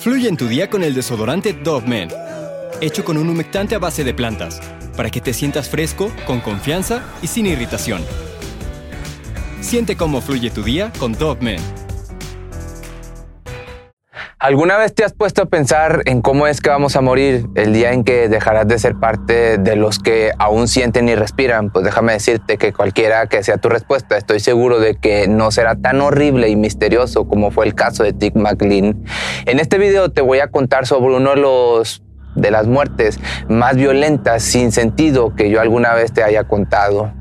Fluye en tu día con el desodorante Dove Men, hecho con un humectante a base de plantas, para que te sientas fresco, con confianza y sin irritación. Siente cómo fluye tu día con Dove Men. ¿Alguna vez te has puesto a pensar en cómo es que vamos a morir el día en que dejarás de ser parte de los que aún sienten y respiran? Pues déjame decirte que cualquiera que sea tu respuesta, estoy seguro de que no será tan horrible y misterioso como fue el caso de Tick McLean. En este video te voy a contar sobre uno de los de las muertes más violentas sin sentido que yo alguna vez te haya contado.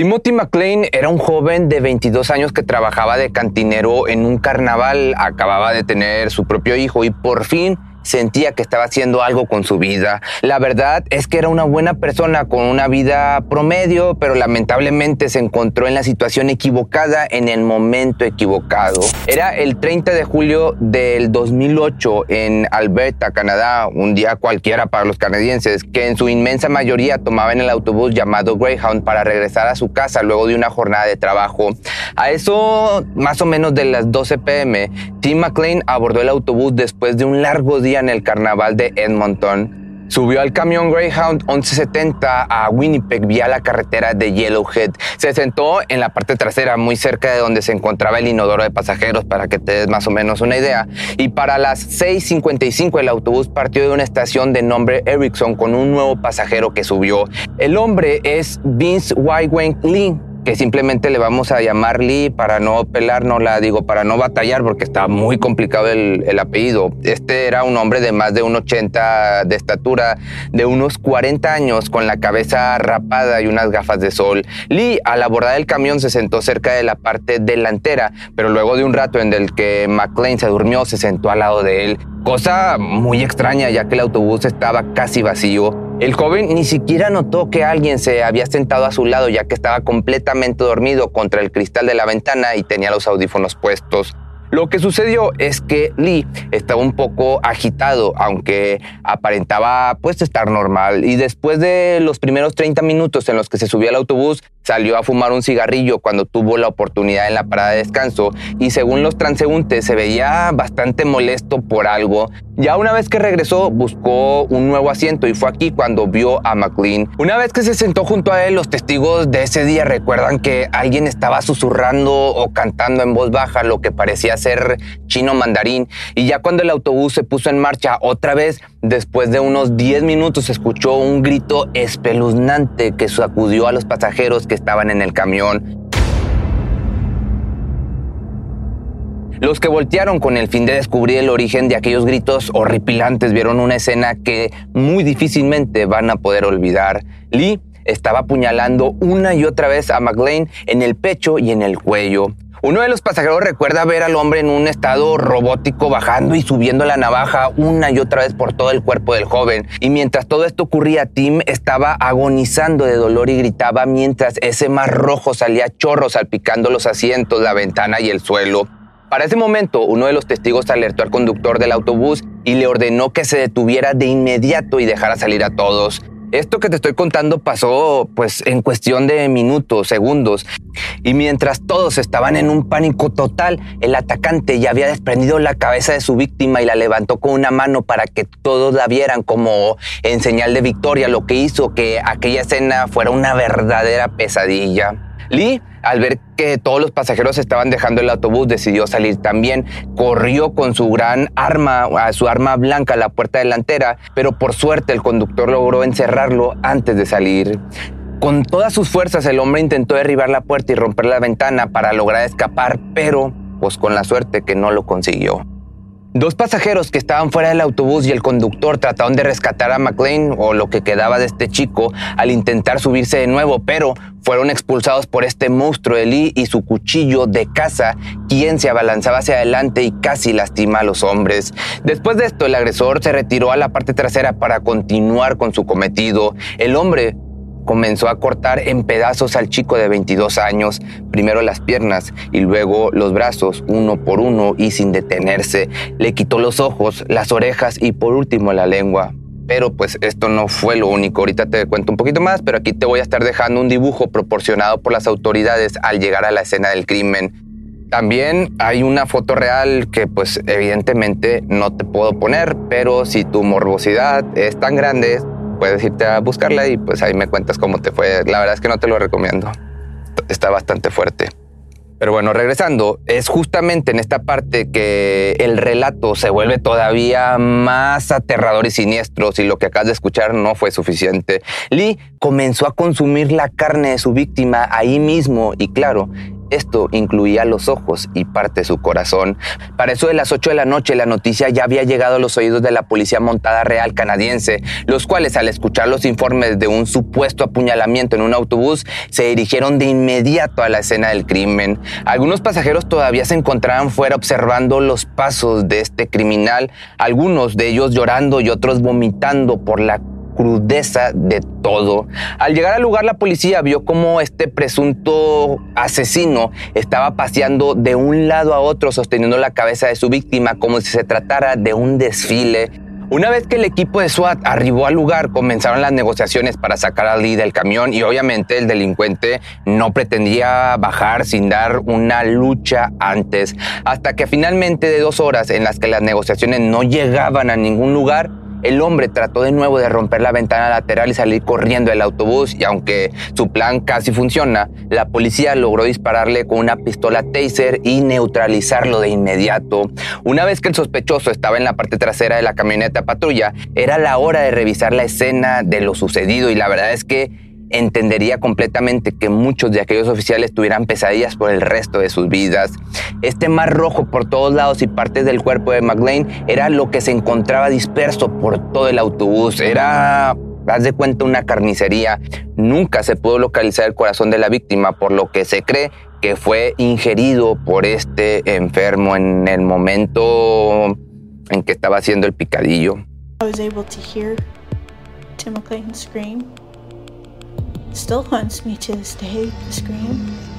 Timothy McLean era un joven de 22 años que trabajaba de cantinero en un carnaval, acababa de tener su propio hijo y por fin sentía que estaba haciendo algo con su vida. La verdad es que era una buena persona con una vida promedio, pero lamentablemente se encontró en la situación equivocada en el momento equivocado. Era el 30 de julio del 2008 en Alberta, Canadá, un día cualquiera para los canadienses, que en su inmensa mayoría tomaban el autobús llamado Greyhound para regresar a su casa luego de una jornada de trabajo. A eso más o menos de las 12 pm, Tim McLean abordó el autobús después de un largo día en el carnaval de Edmonton. Subió al camión Greyhound 1170 a Winnipeg vía la carretera de Yellowhead. Se sentó en la parte trasera, muy cerca de donde se encontraba el inodoro de pasajeros, para que te des más o menos una idea. Y para las 6.55 el autobús partió de una estación de nombre Erickson con un nuevo pasajero que subió. El hombre es Vince Waiwen Lee que simplemente le vamos a llamar Lee para no pelar, no la digo, para no batallar, porque está muy complicado el, el, apellido. Este era un hombre de más de 1,80 de estatura, de unos 40 años, con la cabeza rapada y unas gafas de sol. Lee, al abordar el camión, se sentó cerca de la parte delantera, pero luego de un rato en el que McLean se durmió, se sentó al lado de él. Cosa muy extraña, ya que el autobús estaba casi vacío. El joven ni siquiera notó que alguien se había sentado a su lado ya que estaba completamente dormido contra el cristal de la ventana y tenía los audífonos puestos. Lo que sucedió es que Lee estaba un poco agitado, aunque aparentaba pues estar normal. Y después de los primeros 30 minutos en los que se subió al autobús, salió a fumar un cigarrillo cuando tuvo la oportunidad en la parada de descanso y según los transeúntes se veía bastante molesto por algo. Ya una vez que regresó buscó un nuevo asiento y fue aquí cuando vio a McLean. Una vez que se sentó junto a él, los testigos de ese día recuerdan que alguien estaba susurrando o cantando en voz baja lo que parecía ser chino mandarín y ya cuando el autobús se puso en marcha otra vez, después de unos 10 minutos escuchó un grito espeluznante que sacudió a los pasajeros que estaban en el camión. Los que voltearon con el fin de descubrir el origen de aquellos gritos horripilantes vieron una escena que muy difícilmente van a poder olvidar. Lee estaba apuñalando una y otra vez a McLean en el pecho y en el cuello. Uno de los pasajeros recuerda ver al hombre en un estado robótico bajando y subiendo la navaja una y otra vez por todo el cuerpo del joven. Y mientras todo esto ocurría, Tim estaba agonizando de dolor y gritaba mientras ese mar rojo salía chorros salpicando los asientos, la ventana y el suelo. Para ese momento, uno de los testigos alertó al conductor del autobús y le ordenó que se detuviera de inmediato y dejara salir a todos. Esto que te estoy contando pasó pues en cuestión de minutos, segundos. Y mientras todos estaban en un pánico total, el atacante ya había desprendido la cabeza de su víctima y la levantó con una mano para que todos la vieran como en señal de victoria, lo que hizo que aquella escena fuera una verdadera pesadilla. Lee, al ver que todos los pasajeros estaban dejando el autobús, decidió salir también. Corrió con su gran arma, su arma blanca a la puerta delantera, pero por suerte el conductor logró encerrarlo antes de salir. Con todas sus fuerzas el hombre intentó derribar la puerta y romper la ventana para lograr escapar, pero pues con la suerte que no lo consiguió. Dos pasajeros que estaban fuera del autobús y el conductor trataron de rescatar a McLean o lo que quedaba de este chico al intentar subirse de nuevo, pero fueron expulsados por este monstruo Lee y su cuchillo de caza, quien se abalanzaba hacia adelante y casi lastima a los hombres. Después de esto, el agresor se retiró a la parte trasera para continuar con su cometido. El hombre comenzó a cortar en pedazos al chico de 22 años, primero las piernas y luego los brazos, uno por uno y sin detenerse. Le quitó los ojos, las orejas y por último la lengua. Pero pues esto no fue lo único. Ahorita te cuento un poquito más, pero aquí te voy a estar dejando un dibujo proporcionado por las autoridades al llegar a la escena del crimen. También hay una foto real que pues evidentemente no te puedo poner, pero si tu morbosidad es tan grande, puedes irte a buscarla y pues ahí me cuentas cómo te fue. La verdad es que no te lo recomiendo. Está bastante fuerte. Pero bueno, regresando, es justamente en esta parte que el relato se vuelve todavía más aterrador y siniestro si lo que acabas de escuchar no fue suficiente. Lee comenzó a consumir la carne de su víctima ahí mismo y claro, esto incluía los ojos y parte de su corazón. Para eso de las 8 de la noche la noticia ya había llegado a los oídos de la Policía Montada Real canadiense, los cuales al escuchar los informes de un supuesto apuñalamiento en un autobús se dirigieron de inmediato a la escena del crimen. Algunos pasajeros todavía se encontraban fuera observando los pasos de este criminal, algunos de ellos llorando y otros vomitando por la crudeza de todo. Al llegar al lugar, la policía vio cómo este presunto asesino estaba paseando de un lado a otro sosteniendo la cabeza de su víctima como si se tratara de un desfile. Una vez que el equipo de SWAT arribó al lugar, comenzaron las negociaciones para sacar a Lee del camión y obviamente el delincuente no pretendía bajar sin dar una lucha antes, hasta que finalmente de dos horas en las que las negociaciones no llegaban a ningún lugar, el hombre trató de nuevo de romper la ventana lateral y salir corriendo del autobús y aunque su plan casi funciona, la policía logró dispararle con una pistola taser y neutralizarlo de inmediato. Una vez que el sospechoso estaba en la parte trasera de la camioneta patrulla, era la hora de revisar la escena de lo sucedido y la verdad es que entendería completamente que muchos de aquellos oficiales tuvieran pesadillas por el resto de sus vidas. Este mar rojo por todos lados y partes del cuerpo de McLean era lo que se encontraba disperso por todo el autobús. Era, haz de cuenta, una carnicería. Nunca se pudo localizar el corazón de la víctima, por lo que se cree que fue ingerido por este enfermo en el momento en que estaba haciendo el picadillo. Still haunts me to this day, the scream.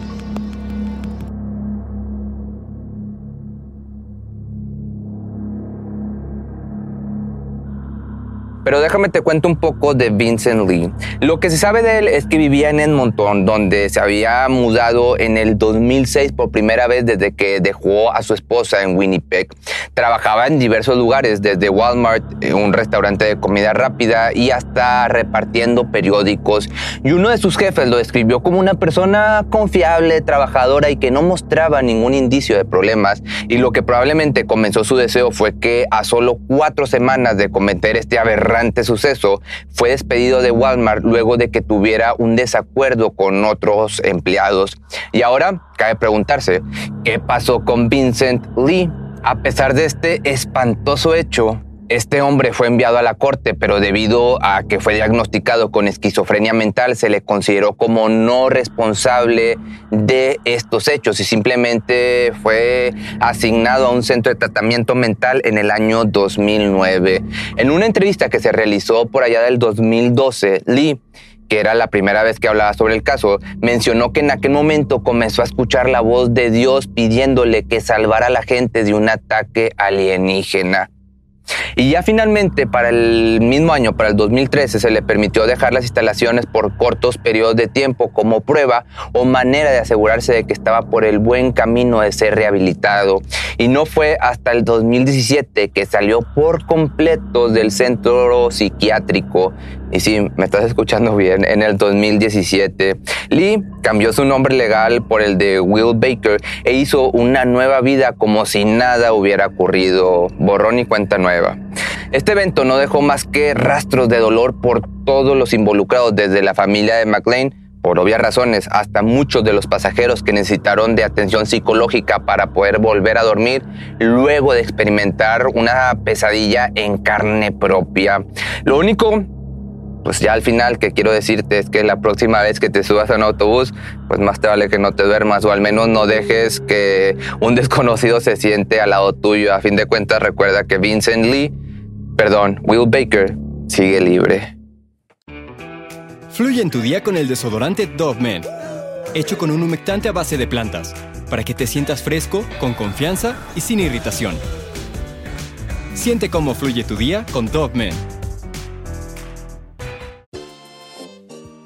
Pero déjame te cuento un poco de Vincent Lee. Lo que se sabe de él es que vivía en Edmonton, donde se había mudado en el 2006 por primera vez desde que dejó a su esposa en Winnipeg. Trabajaba en diversos lugares, desde Walmart, eh, un restaurante de comida rápida, y hasta repartiendo periódicos. Y uno de sus jefes lo describió como una persona confiable, trabajadora y que no mostraba ningún indicio de problemas. Y lo que probablemente comenzó su deseo fue que a solo cuatro semanas de cometer este aberrante suceso, fue despedido de Walmart luego de que tuviera un desacuerdo con otros empleados. Y ahora cabe preguntarse, ¿qué pasó con Vincent Lee? A pesar de este espantoso hecho, este hombre fue enviado a la corte, pero debido a que fue diagnosticado con esquizofrenia mental, se le consideró como no responsable de estos hechos y simplemente fue asignado a un centro de tratamiento mental en el año 2009. En una entrevista que se realizó por allá del 2012, Lee que era la primera vez que hablaba sobre el caso, mencionó que en aquel momento comenzó a escuchar la voz de Dios pidiéndole que salvara a la gente de un ataque alienígena. Y ya finalmente, para el mismo año, para el 2013, se le permitió dejar las instalaciones por cortos periodos de tiempo como prueba o manera de asegurarse de que estaba por el buen camino de ser rehabilitado. Y no fue hasta el 2017 que salió por completo del centro psiquiátrico y sí, me estás escuchando bien, en el 2017, Lee cambió su nombre legal por el de Will Baker e hizo una nueva vida como si nada hubiera ocurrido, borrón y cuenta nueva. Este evento no dejó más que rastros de dolor por todos los involucrados, desde la familia de McLean por obvias razones, hasta muchos de los pasajeros que necesitaron de atención psicológica para poder volver a dormir luego de experimentar una pesadilla en carne propia. Lo único pues ya al final que quiero decirte es que la próxima vez que te subas a un autobús, pues más te vale que no te duermas o al menos no dejes que un desconocido se siente al lado tuyo. A fin de cuentas, recuerda que Vincent Lee, perdón, Will Baker, sigue libre. Fluye en tu día con el desodorante Dove Men, hecho con un humectante a base de plantas, para que te sientas fresco, con confianza y sin irritación. Siente cómo fluye tu día con Dove Men.